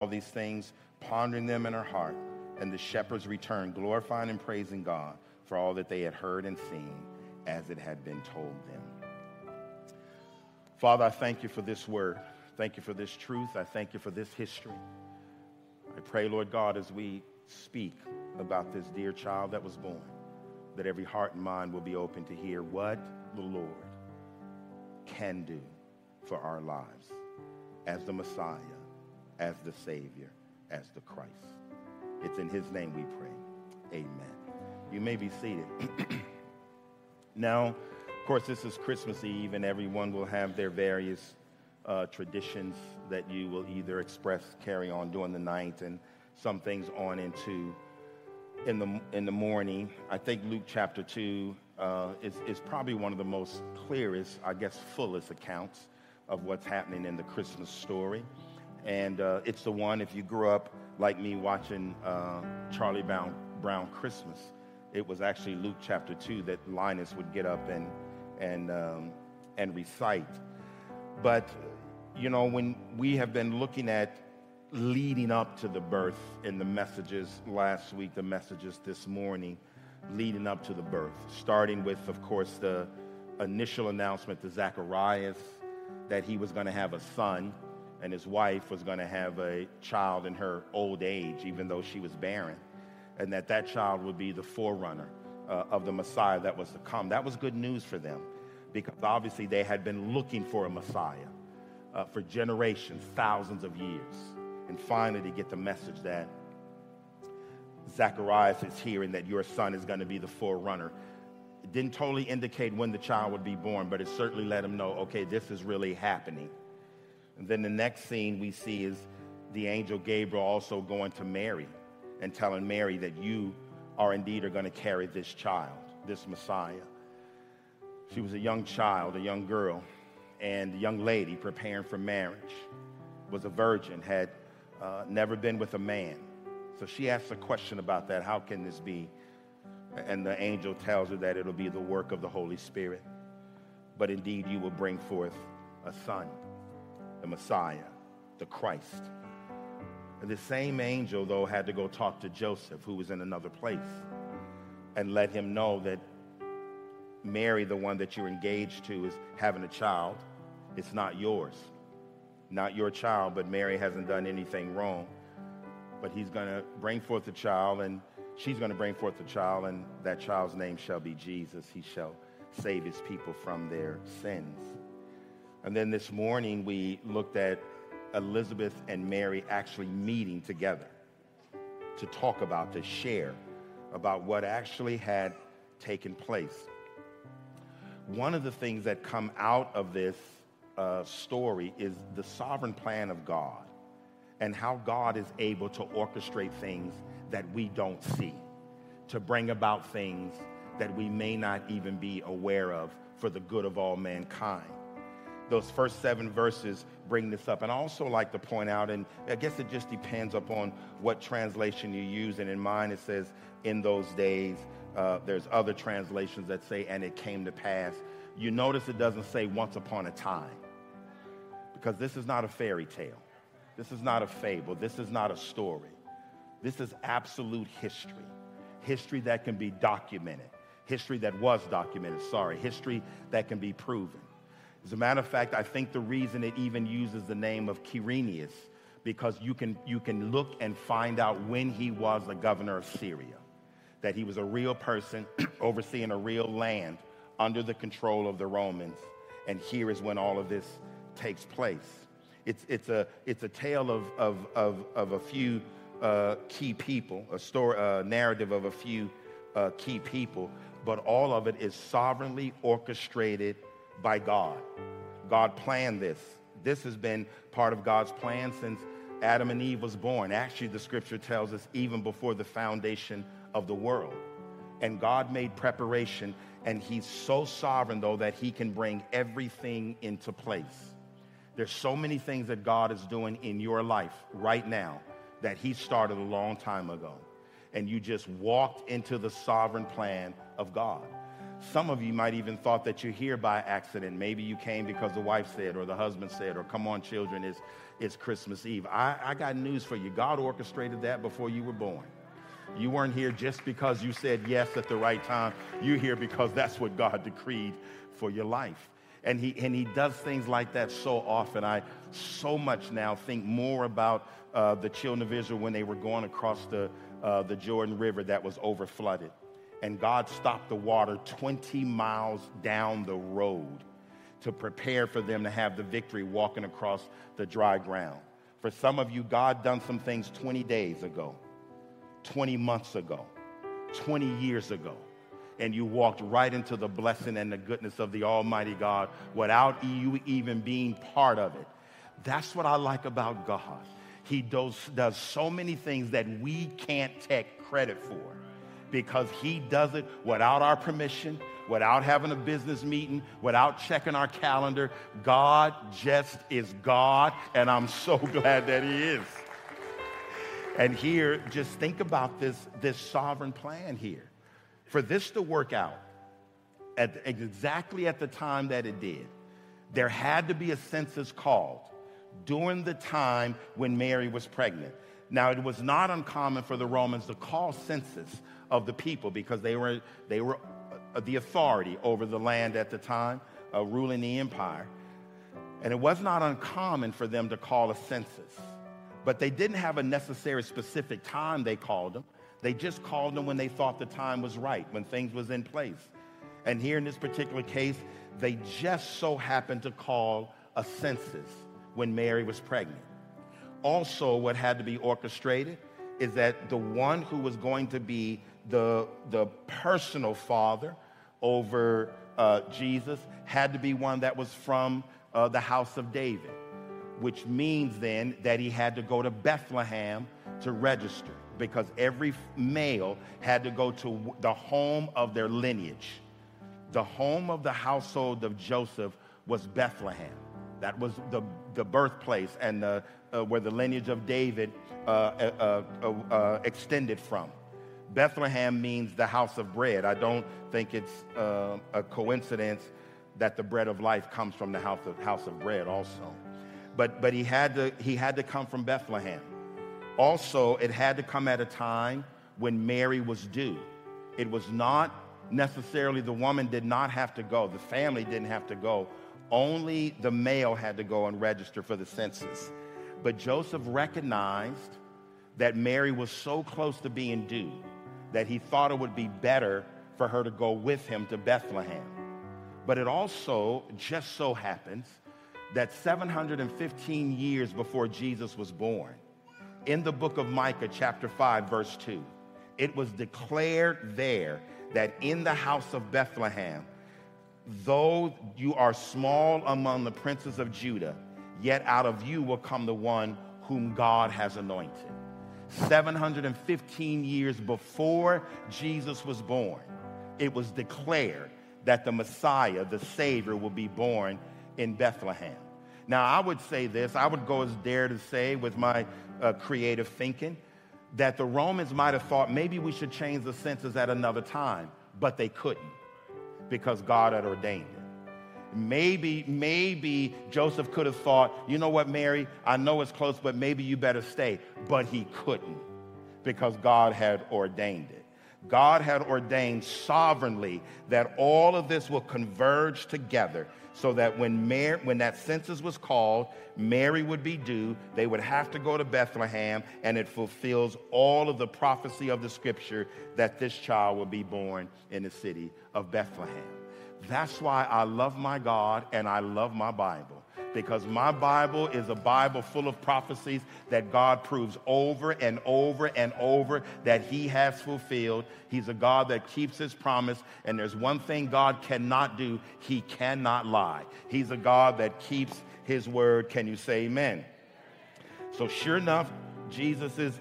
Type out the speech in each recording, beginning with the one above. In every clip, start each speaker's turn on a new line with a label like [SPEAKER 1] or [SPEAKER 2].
[SPEAKER 1] all these things, pondering them in her heart. And the shepherds returned, glorifying and praising God for all that they had heard and seen as it had been told them. Father, I thank you for this word. Thank you for this truth. I thank you for this history. I pray, Lord God, as we speak about this dear child that was born, that every heart and mind will be open to hear what the Lord can do for our lives as the Messiah, as the Savior, as the Christ. It's in his name we pray. Amen. You may be seated. now, of course, this is Christmas Eve, and everyone will have their various uh, traditions that you will either express, carry on during the night, and some things on into in the, in the morning. I think Luke chapter 2 uh, is, is probably one of the most clearest, I guess, fullest accounts of what's happening in the Christmas story. And uh, it's the one, if you grew up like me watching uh, Charlie Brown, Brown Christmas, it was actually Luke chapter 2 that Linus would get up and, and, um, and recite. But, you know, when we have been looking at leading up to the birth in the messages last week, the messages this morning, leading up to the birth, starting with, of course, the initial announcement to Zacharias that he was going to have a son and his wife was going to have a child in her old age, even though she was barren, and that that child would be the forerunner uh, of the Messiah that was to come. That was good news for them because obviously they had been looking for a Messiah uh, for generations, thousands of years. And finally, to get the message that Zacharias is here and that your son is going to be the forerunner. It didn't totally indicate when the child would be born, but it certainly let him know, okay, this is really happening. And then the next scene we see is the angel Gabriel also going to Mary and telling Mary that you are indeed are going to carry this child, this Messiah. She was a young child, a young girl, and a young lady preparing for marriage, was a virgin, had uh, never been with a man. So she asks a question about that. How can this be? And the angel tells her that it'll be the work of the Holy Spirit. But indeed, you will bring forth a son the Messiah, the Christ. And the same angel, though, had to go talk to Joseph, who was in another place, and let him know that Mary, the one that you're engaged to, is having a child. It's not yours. Not your child, but Mary hasn't done anything wrong. But he's going to bring forth a child, and she's going to bring forth a child, and that child's name shall be Jesus. He shall save his people from their sins. And then this morning we looked at Elizabeth and Mary actually meeting together to talk about, to share about what actually had taken place. One of the things that come out of this uh, story is the sovereign plan of God and how God is able to orchestrate things that we don't see, to bring about things that we may not even be aware of for the good of all mankind those first seven verses bring this up. And I also like to point out, and I guess it just depends upon what translation you use. And in mine, it says, in those days. Uh, there's other translations that say, and it came to pass. You notice it doesn't say once upon a time, because this is not a fairy tale. This is not a fable. This is not a story. This is absolute history. History that can be documented. History that was documented, sorry. History that can be proven. As a matter of fact, I think the reason it even uses the name of Quirinius, because you can, you can look and find out when he was the governor of Syria, that he was a real person overseeing a real land under the control of the Romans. And here is when all of this takes place. It's, it's, a, it's a tale of, of, of, of a few uh, key people, a story, a narrative of a few uh, key people, but all of it is sovereignly orchestrated by God. God planned this. This has been part of God's plan since Adam and Eve was born. Actually, the scripture tells us even before the foundation of the world. And God made preparation, and He's so sovereign, though, that He can bring everything into place. There's so many things that God is doing in your life right now that He started a long time ago. And you just walked into the sovereign plan of God. Some of you might even thought that you're here by accident. Maybe you came because the wife said or the husband said or come on children, it's, it's Christmas Eve. I, I got news for you. God orchestrated that before you were born. You weren't here just because you said yes at the right time. You're here because that's what God decreed for your life. And he, and he does things like that so often. I so much now think more about uh, the children of Israel when they were going across the, uh, the Jordan River that was over flooded. And God stopped the water 20 miles down the road to prepare for them to have the victory walking across the dry ground. For some of you, God done some things 20 days ago, 20 months ago, 20 years ago and you walked right into the blessing and the goodness of the Almighty God without you even being part of it. That's what I like about God. He does, does so many things that we can't take credit for because He does it without our permission, without having a business meeting, without checking our calendar. God just is God, and I'm so glad that He is. And here, just think about this, this sovereign plan here for this to work out at exactly at the time that it did, there had to be a census called during the time when Mary was pregnant. Now, it was not uncommon for the Romans to call census of the people because they were, they were uh, the authority over the land at the time, uh, ruling the empire. And it was not uncommon for them to call a census. But they didn't have a necessary specific time they called them. They just called them when they thought the time was right, when things was in place. And here in this particular case, they just so happened to call a census when Mary was pregnant. Also, what had to be orchestrated is that the one who was going to be the, the personal father over uh, Jesus had to be one that was from uh, the house of David, which means then that he had to go to Bethlehem to register because every male had to go to the home of their lineage. The home of the household of Joseph was Bethlehem. That was the, the birthplace and the, uh, where the lineage of David uh, uh, uh, uh extended from. Bethlehem means the house of bread. I don't think it's a coincidence that the bread of life comes from the house of, house of bread also. But, but he, had to, he had to come from Bethlehem. Also, it had to come at a time when Mary was due. It was not necessarily the woman did not have to go, the family didn't have to go. Only the male had to go and register for the census. But Joseph recognized that Mary was so close to being due that he thought it would be better for her to go with him to Bethlehem. But it also just so happens that 715 years before Jesus was born, in the book of Micah, chapter 5, verse 2, it was declared there that in the house of Bethlehem, though you are small among the princes of Judah, yet out of you will come the one whom God has anointed. 715 years before Jesus was born, it was declared that the Messiah, the Savior, will be born in Bethlehem. Now, I would say this, I would go as dare to say with my uh, creative thinking that the Romans might have thought maybe we should change the census at another time, but they couldn't because God had ordained it. Maybe, maybe Joseph could have thought, you know what, Mary, I know it's close, but maybe you better stay. But he couldn't because God had ordained it. God had ordained sovereignly that all of this will converge together so that when, Mary, when that census was called, Mary would be due. They would have to go to Bethlehem, and it fulfills all of the prophecy of the scripture that this child will be born in the city of Bethlehem. That's why I love my God and I love my Bible because my Bible is a Bible full of prophecies that God proves over and over and over that He has fulfilled. He's a God that keeps His promise, and there's one thing God cannot do He cannot lie. He's a God that keeps His word. Can you say amen? So, sure enough, Jesus is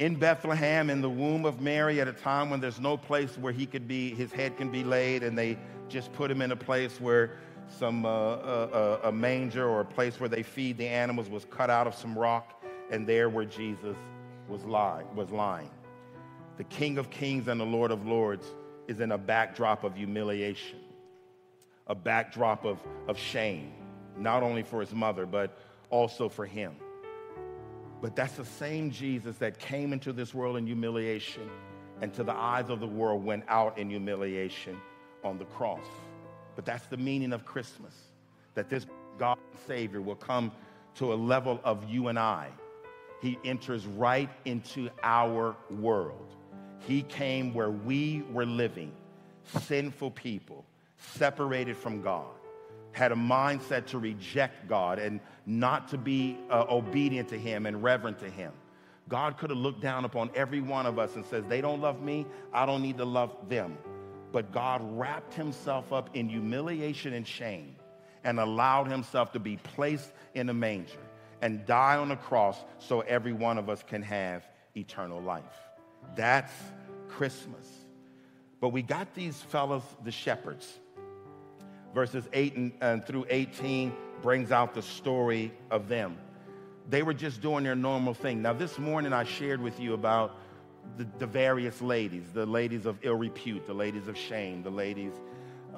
[SPEAKER 1] in Bethlehem in the womb of Mary at a time when there's no place where he could be, his head can be laid, and they just put him in a place where some uh, uh, uh, a manger or a place where they feed the animals was cut out of some rock, and there where Jesus was lying, was lying. The King of Kings and the Lord of Lords is in a backdrop of humiliation, a backdrop of, of shame, not only for his mother, but also for him. But that's the same Jesus that came into this world in humiliation and to the eyes of the world went out in humiliation on the cross. But that's the meaning of Christmas, that this God Savior will come to a level of you and I. He enters right into our world. He came where we were living, sinful people, separated from God, had a mindset to reject God and not to be uh, obedient to Him and reverent to Him. God could have looked down upon every one of us and says, They don't love me, I don't need to love them. But God wrapped Himself up in humiliation and shame and allowed Himself to be placed in a manger and die on a cross so every one of us can have eternal life. That's Christmas. But we got these fellows, the shepherds. Verses 8 and, and through 18 brings out the story of them. They were just doing their normal thing. Now, this morning I shared with you about the, the various ladies, the ladies of ill repute, the ladies of shame, the ladies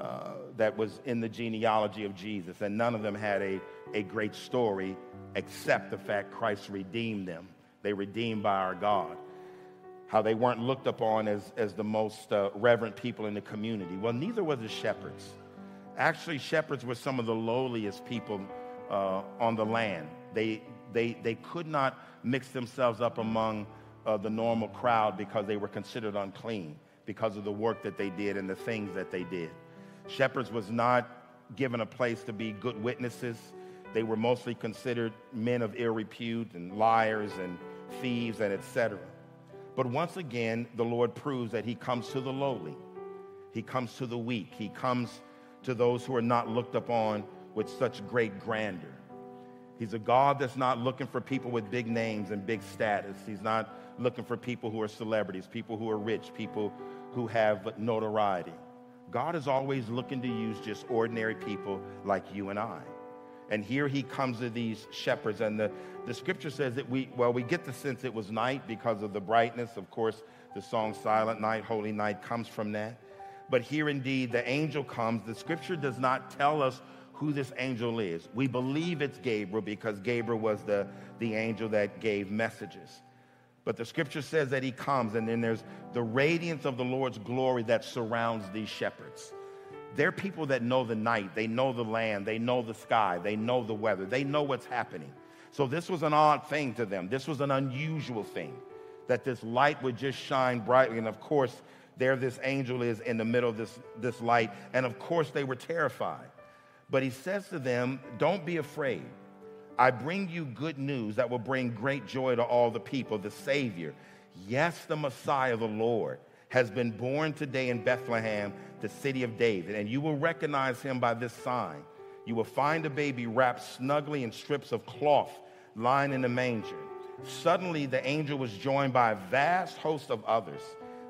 [SPEAKER 1] uh, that was in the genealogy of Jesus. And none of them had a, a great story except the fact Christ redeemed them. They redeemed by our God. How they weren't looked upon as, as the most uh, reverent people in the community. Well, neither were the shepherds. Actually, shepherds were some of the lowliest people uh, on the land. They, they, they could not mix themselves up among uh, the normal crowd because they were considered unclean because of the work that they did and the things that they did. Shepherds was not given a place to be good witnesses. They were mostly considered men of ill repute and liars and thieves and etc. But once again, the Lord proves that he comes to the lowly. He comes to the weak. He comes to those who are not looked upon with such great grandeur. He's a God that's not looking for people with big names and big status. He's not looking for people who are celebrities, people who are rich, people who have notoriety. God is always looking to use just ordinary people like you and I. And here he comes to these shepherds, and the, the scripture says that we, well, we get the sense it was night because of the brightness. Of course, the song Silent Night, Holy Night comes from that. But here indeed, the angel comes. The scripture does not tell us who this angel is. We believe it's Gabriel because Gabriel was the, the angel that gave messages. But the scripture says that he comes, and then there's the radiance of the Lord's glory that surrounds these shepherds. They're people that know the night, they know the land, they know the sky, they know the weather, they know what's happening. So this was an odd thing to them. This was an unusual thing that this light would just shine brightly. And of course, there this angel is in the middle of this, this light. And of course, they were terrified. But he says to them, Don't be afraid. I bring you good news that will bring great joy to all the people. The Savior, yes, the Messiah, the Lord, has been born today in Bethlehem, the city of David. And you will recognize him by this sign. You will find a baby wrapped snugly in strips of cloth lying in a manger. Suddenly, the angel was joined by a vast host of others,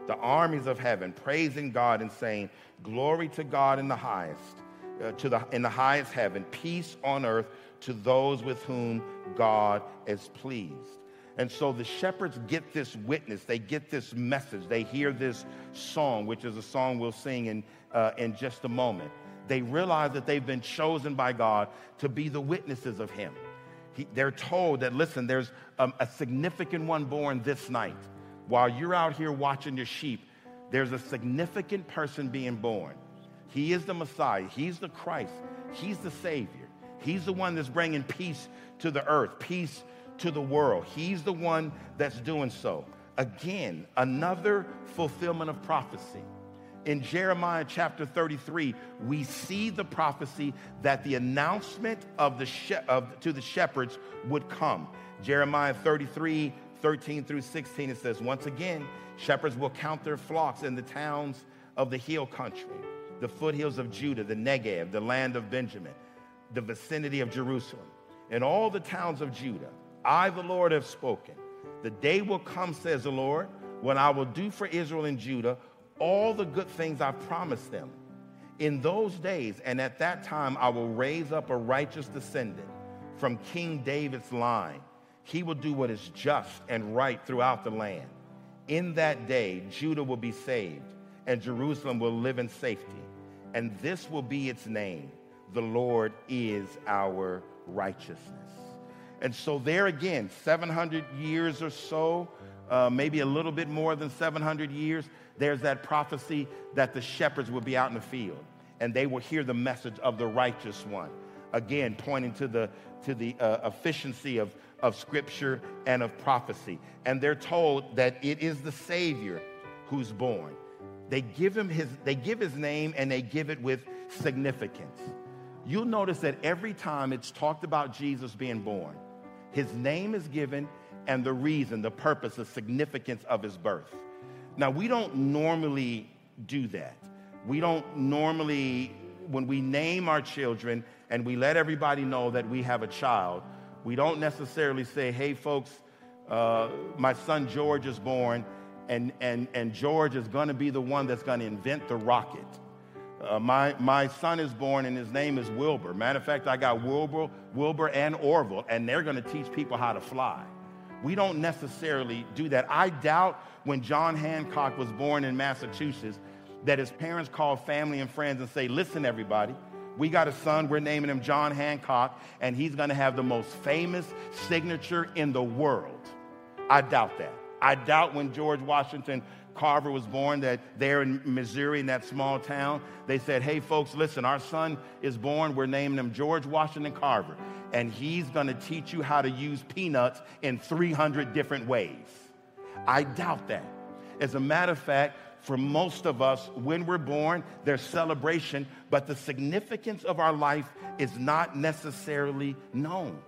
[SPEAKER 1] the armies of heaven, praising God and saying, Glory to God in the highest, uh, to the, in the highest heaven, peace on earth to those with whom God is pleased. And so the shepherds get this witness, they get this message, they hear this song, which is a song we'll sing in, uh, in just a moment. They realize that they've been chosen by God to be the witnesses of Him. He, they're told that, listen, there's a, a significant one born this night. While you're out here watching your sheep, there's a significant person being born. He is the Messiah, He's the Christ, He's the Savior. He's the one that's bringing peace to the earth, peace to the world. He's the one that's doing so. Again, another fulfillment of prophecy. In Jeremiah chapter 33, we see the prophecy that the announcement of the she- of, to the shepherds would come. Jeremiah 33, 13 through 16, it says, Once again, shepherds will count their flocks in the towns of the hill country, the foothills of Judah, the Negev, the land of Benjamin the vicinity of Jerusalem, and all the towns of Judah. I, the Lord, have spoken. The day will come, says the Lord, when I will do for Israel and Judah all the good things I've promised them. In those days and at that time, I will raise up a righteous descendant from King David's line. He will do what is just and right throughout the land. In that day, Judah will be saved, and Jerusalem will live in safety. And this will be its name The Lord is our righteousness. And so, there again, 700 years or so, uh, maybe a little bit more than 700 years, there's that prophecy that the shepherds will be out in the field and they will hear the message of the righteous one. Again, pointing to the, to the uh, efficiency of, of scripture and of prophecy. And they're told that it is the Savior who's born. They give him his, they give his name and they give it with significance. You'll notice that every time it's talked about Jesus being born, his name is given and the reason, the purpose, the significance of his birth. Now, we don't normally do that. We don't normally, when we name our children and we let everybody know that we have a child, we don't necessarily say, hey, folks, uh, my son George is born, and, and, and George is going to be the one that's going to invent the rocket. Uh, my, my son is born and his name is Wilbur. Matter of fact, I got Wilbur, Wilbur and Orville, and they're going to teach people how to fly. We don't necessarily do that. I doubt when John Hancock was born in Massachusetts that his parents called family and friends and say, listen, everybody, we got a son, we're naming him John Hancock, and he's to have the most famous signature in the world. I doubt that. I doubt when George Washington Carver was born that there in Missouri in that small town, they said, hey, folks, listen, our son is born. We're naming him George Washington Carver, and he's to teach you how to use peanuts in 300 different ways. I doubt that. As a matter of fact, for most of us, when we're born, there's celebration, but the significance of our life is not necessarily known.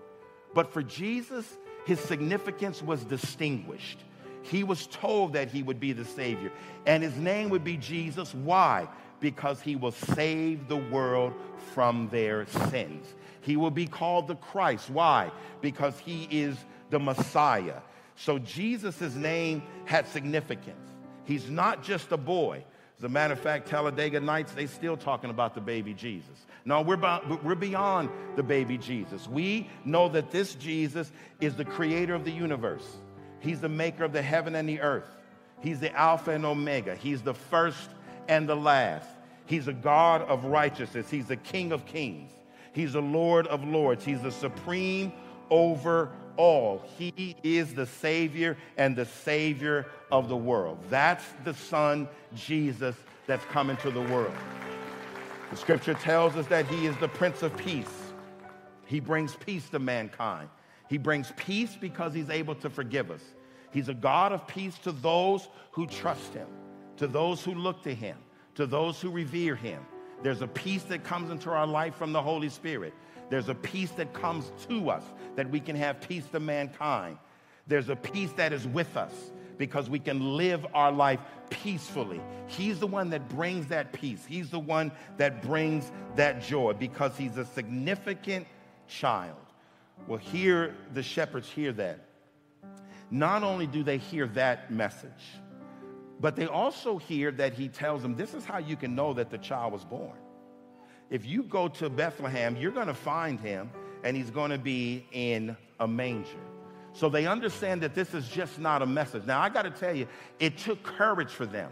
[SPEAKER 1] But for Jesus, his significance was distinguished. He was told that he would be the Savior, and his name would be Jesus. Why? Because he will save the world from their sins. He will be called the Christ. Why? Because he is the Messiah. So Jesus' name had significance. He's not just a boy. As a matter of fact, Talladega Nights, they still talking about the baby Jesus. No, we're, we're beyond the baby Jesus. We know that this Jesus is the creator of the universe. He's the maker of the heaven and the earth. He's the Alpha and Omega. He's the first and the last. He's a God of righteousness. He's the King of kings. He's the Lord of lords. He's the supreme over all. He is the Savior and the Savior of the world. That's the Son, Jesus, that's come into the world. The scripture tells us that He is the Prince of Peace. He brings peace to mankind. He brings peace because He's able to forgive us. He's a God of peace to those who trust Him, to those who look to Him, to those who revere Him. There's a peace that comes into our life from the Holy Spirit. There's a peace that comes to us that we can have peace to mankind. There's a peace that is with us because we can live our life peacefully. He's the one that brings that peace. He's the one that brings that joy because he's a significant child. Well, here the shepherds hear that. Not only do they hear that message, but they also hear that he tells them, This is how you can know that the child was born. If you go to Bethlehem, you're going to find him, and he's going to be in a manger. So they understand that this is just not a message. Now, I got to tell you, it took courage for them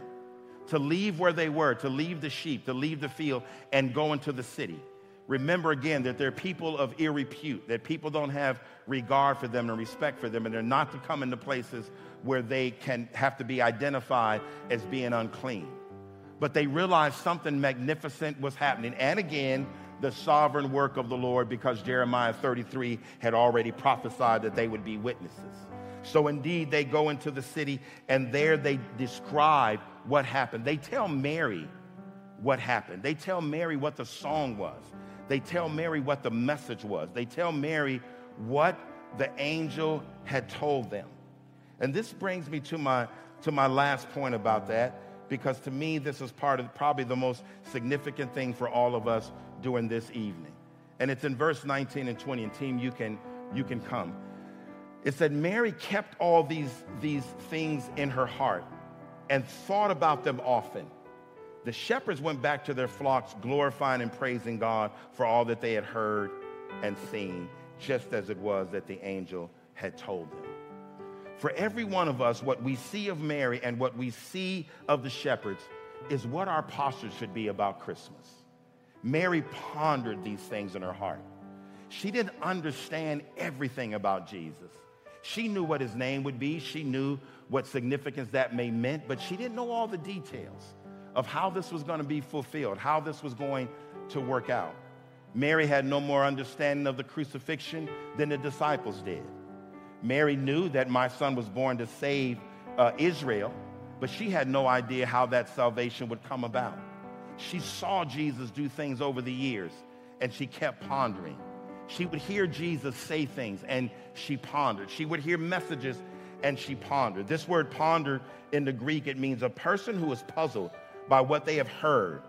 [SPEAKER 1] to leave where they were, to leave the sheep, to leave the field, and go into the city. Remember again that they're people of ill repute, that people don't have regard for them and respect for them, and they're not to come into places where they can have to be identified as being unclean. But they realized something magnificent was happening. And again, the sovereign work of the Lord because Jeremiah 33 had already prophesied that they would be witnesses. So indeed, they go into the city and there they describe what happened. They tell Mary what happened. They tell Mary what the song was. They tell Mary what the message was. They tell Mary what the angel had told them. And this brings me to my, to my last point about that because to me, this is part of probably the most significant thing for all of us during this evening. And it's in verse 19 and 20, and team, you can, you can come. It said, Mary kept all these, these things in her heart and thought about them often. The shepherds went back to their flocks, glorifying and praising God for all that they had heard and seen, just as it was that the angel had told them for every one of us, what we see of Mary and what we see of the shepherds is what our posture should be about Christmas. Mary pondered these things in her heart. She didn't understand everything about Jesus. She knew what his name would be, she knew what significance that may meant, but she didn't know all the details of how this was going to be fulfilled, how this was going to work out. Mary had no more understanding of the crucifixion than the disciples did. Mary knew that my son was born to save uh, Israel, but she had no idea how that salvation would come about. She saw Jesus do things over the years, and she kept pondering. She would hear Jesus say things, and she pondered. She would hear messages, and she pondered. This word ponder in the Greek, it means a person who is puzzled by what they have heard,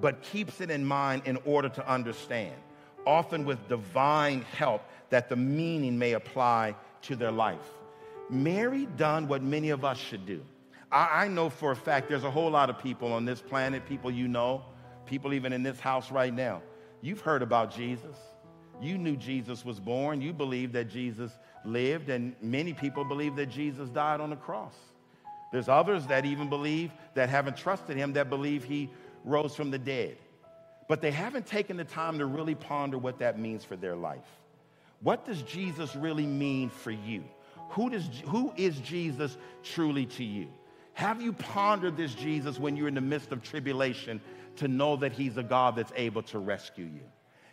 [SPEAKER 1] but keeps it in mind in order to understand, often with divine help that the meaning may apply to their life. Mary done what many of us should do. I, I know for a fact there's a whole lot of people on this planet, people you know, people even in this house right now. You've heard about Jesus. You knew Jesus was born. You believe that Jesus lived, and many people believe that Jesus died on the cross. There's others that even believe that haven't trusted him that believe he rose from the dead. But they haven't taken the time to really ponder what that means for their life. What does Jesus really mean for you? Who, does, who is Jesus truly to you? Have you pondered this Jesus when you're in the midst of tribulation to know that he's a God that's able to rescue you?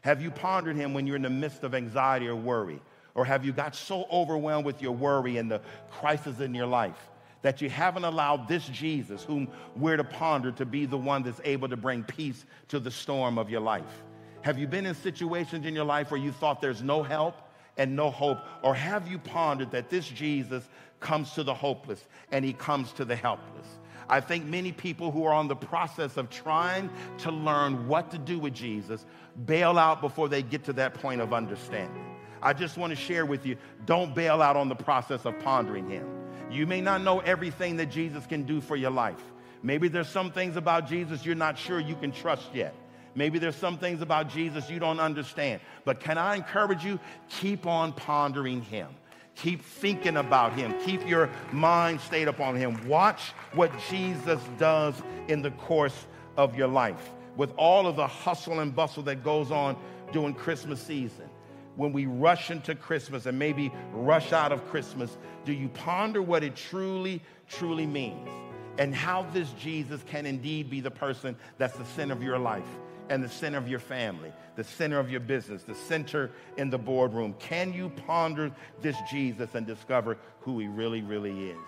[SPEAKER 1] Have you pondered him when you're in the midst of anxiety or worry? Or have you got so overwhelmed with your worry and the crisis in your life that you haven't allowed this Jesus, whom we're to ponder, to be the one that's able to bring peace to the storm of your life? Have you been in situations in your life where you thought there's no help and no hope? Or have you pondered that this Jesus comes to the hopeless and he comes to the helpless? I think many people who are on the process of trying to learn what to do with Jesus bail out before they get to that point of understanding. I just want to share with you don't bail out on the process of pondering him. You may not know everything that Jesus can do for your life. Maybe there's some things about Jesus you're not sure you can trust yet. Maybe there's some things about Jesus you don't understand. But can I encourage you? Keep on pondering him. Keep thinking about him. Keep your mind stayed upon him. Watch what Jesus does in the course of your life. With all of the hustle and bustle that goes on during Christmas season, when we rush into Christmas and maybe rush out of Christmas, do you ponder what it truly, truly means? And how this Jesus can indeed be the person that's the center of your life and the center of your family, the center of your business, the center in the boardroom? Can you ponder this Jesus and discover who he really, really is?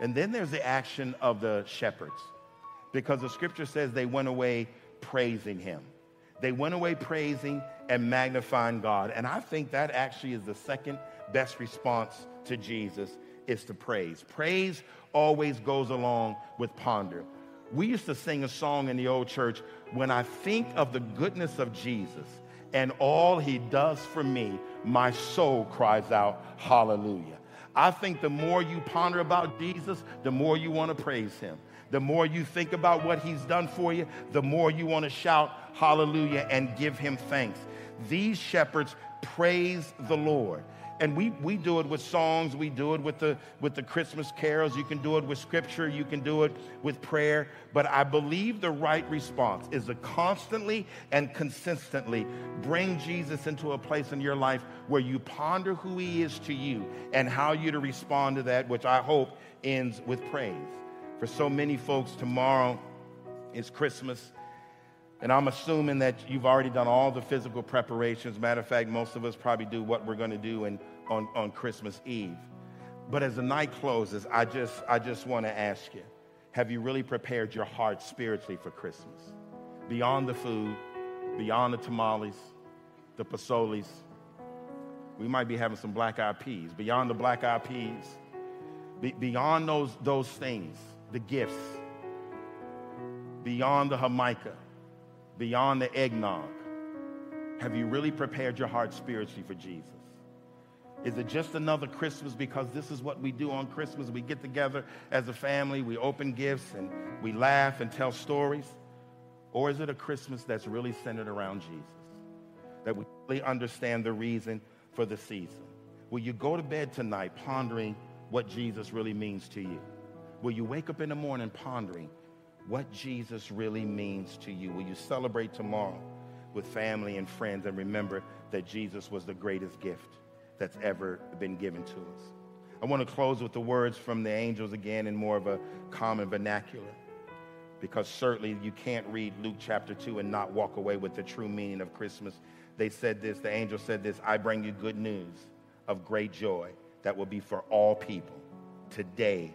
[SPEAKER 1] And then there's the action of the shepherds, because the scripture says they went away praising him. They went away praising and magnifying God. And I think that actually is the second best response to Jesus is to praise. Praise always goes along with ponder. We used to sing a song in the old church, when I think of the goodness of Jesus and all he does for me, my soul cries out, hallelujah. I think the more you ponder about Jesus, the more you want to praise him. The more you think about what he's done for you, the more you want to shout hallelujah and give him thanks. These shepherds praise the Lord. And we, we do it with songs, we do it with the, with the Christmas carols, you can do it with scripture, you can do it with prayer. But I believe the right response is to constantly and consistently bring Jesus into a place in your life where you ponder who he is to you and how you to respond to that, which I hope ends with praise. For so many folks, tomorrow is Christmas. And I'm assuming that you've already done all the physical preparations. Matter of fact, most of us probably do what we're going to do in, on, on Christmas Eve. But as the night closes, I just, I just want to ask you have you really prepared your heart spiritually for Christmas? Beyond the food, beyond the tamales, the pozoles. We might be having some black eyed peas. Beyond the black eyed peas, be, beyond those, those things, the gifts, beyond the Jamaica, beyond the eggnog? Have you really prepared your heart spiritually for Jesus? Is it just another Christmas because this is what we do on Christmas? We get together as a family, we open gifts, and we laugh and tell stories? Or is it a Christmas that's really centered around Jesus? That we really understand the reason for the season? Will you go to bed tonight pondering what Jesus really means to you? Will you wake up in the morning pondering what Jesus really means to you? Will you celebrate tomorrow with family and friends and remember that Jesus was the greatest gift that's ever been given to us? I want to close with the words from the angels again in more of a common vernacular because certainly you can't read Luke chapter 2 and not walk away with the true meaning of Christmas. They said this, the angel said this I bring you good news of great joy that will be for all people. Today,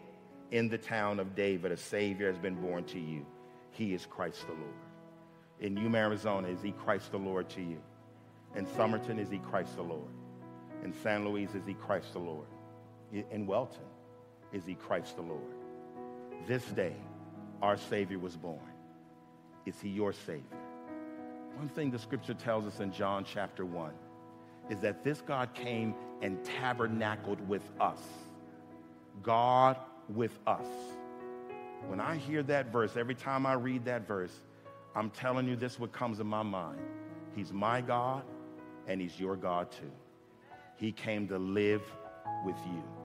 [SPEAKER 1] in the town of David, a Savior has been born to you. He is Christ the Lord. In Yuma, Arizona, is He Christ the Lord to you? In Somerton, is He Christ the Lord? In San Luis, is He Christ the Lord? In Wellton, is He Christ the Lord? This day, our Savior was born. Is He your Savior? One thing the scripture tells us in John chapter 1 is that this God came and tabernacled with us. God with us. When I hear that verse, every time I read that verse, I'm telling you this what comes in my mind. He's my God and he's your God too. He came to live with you.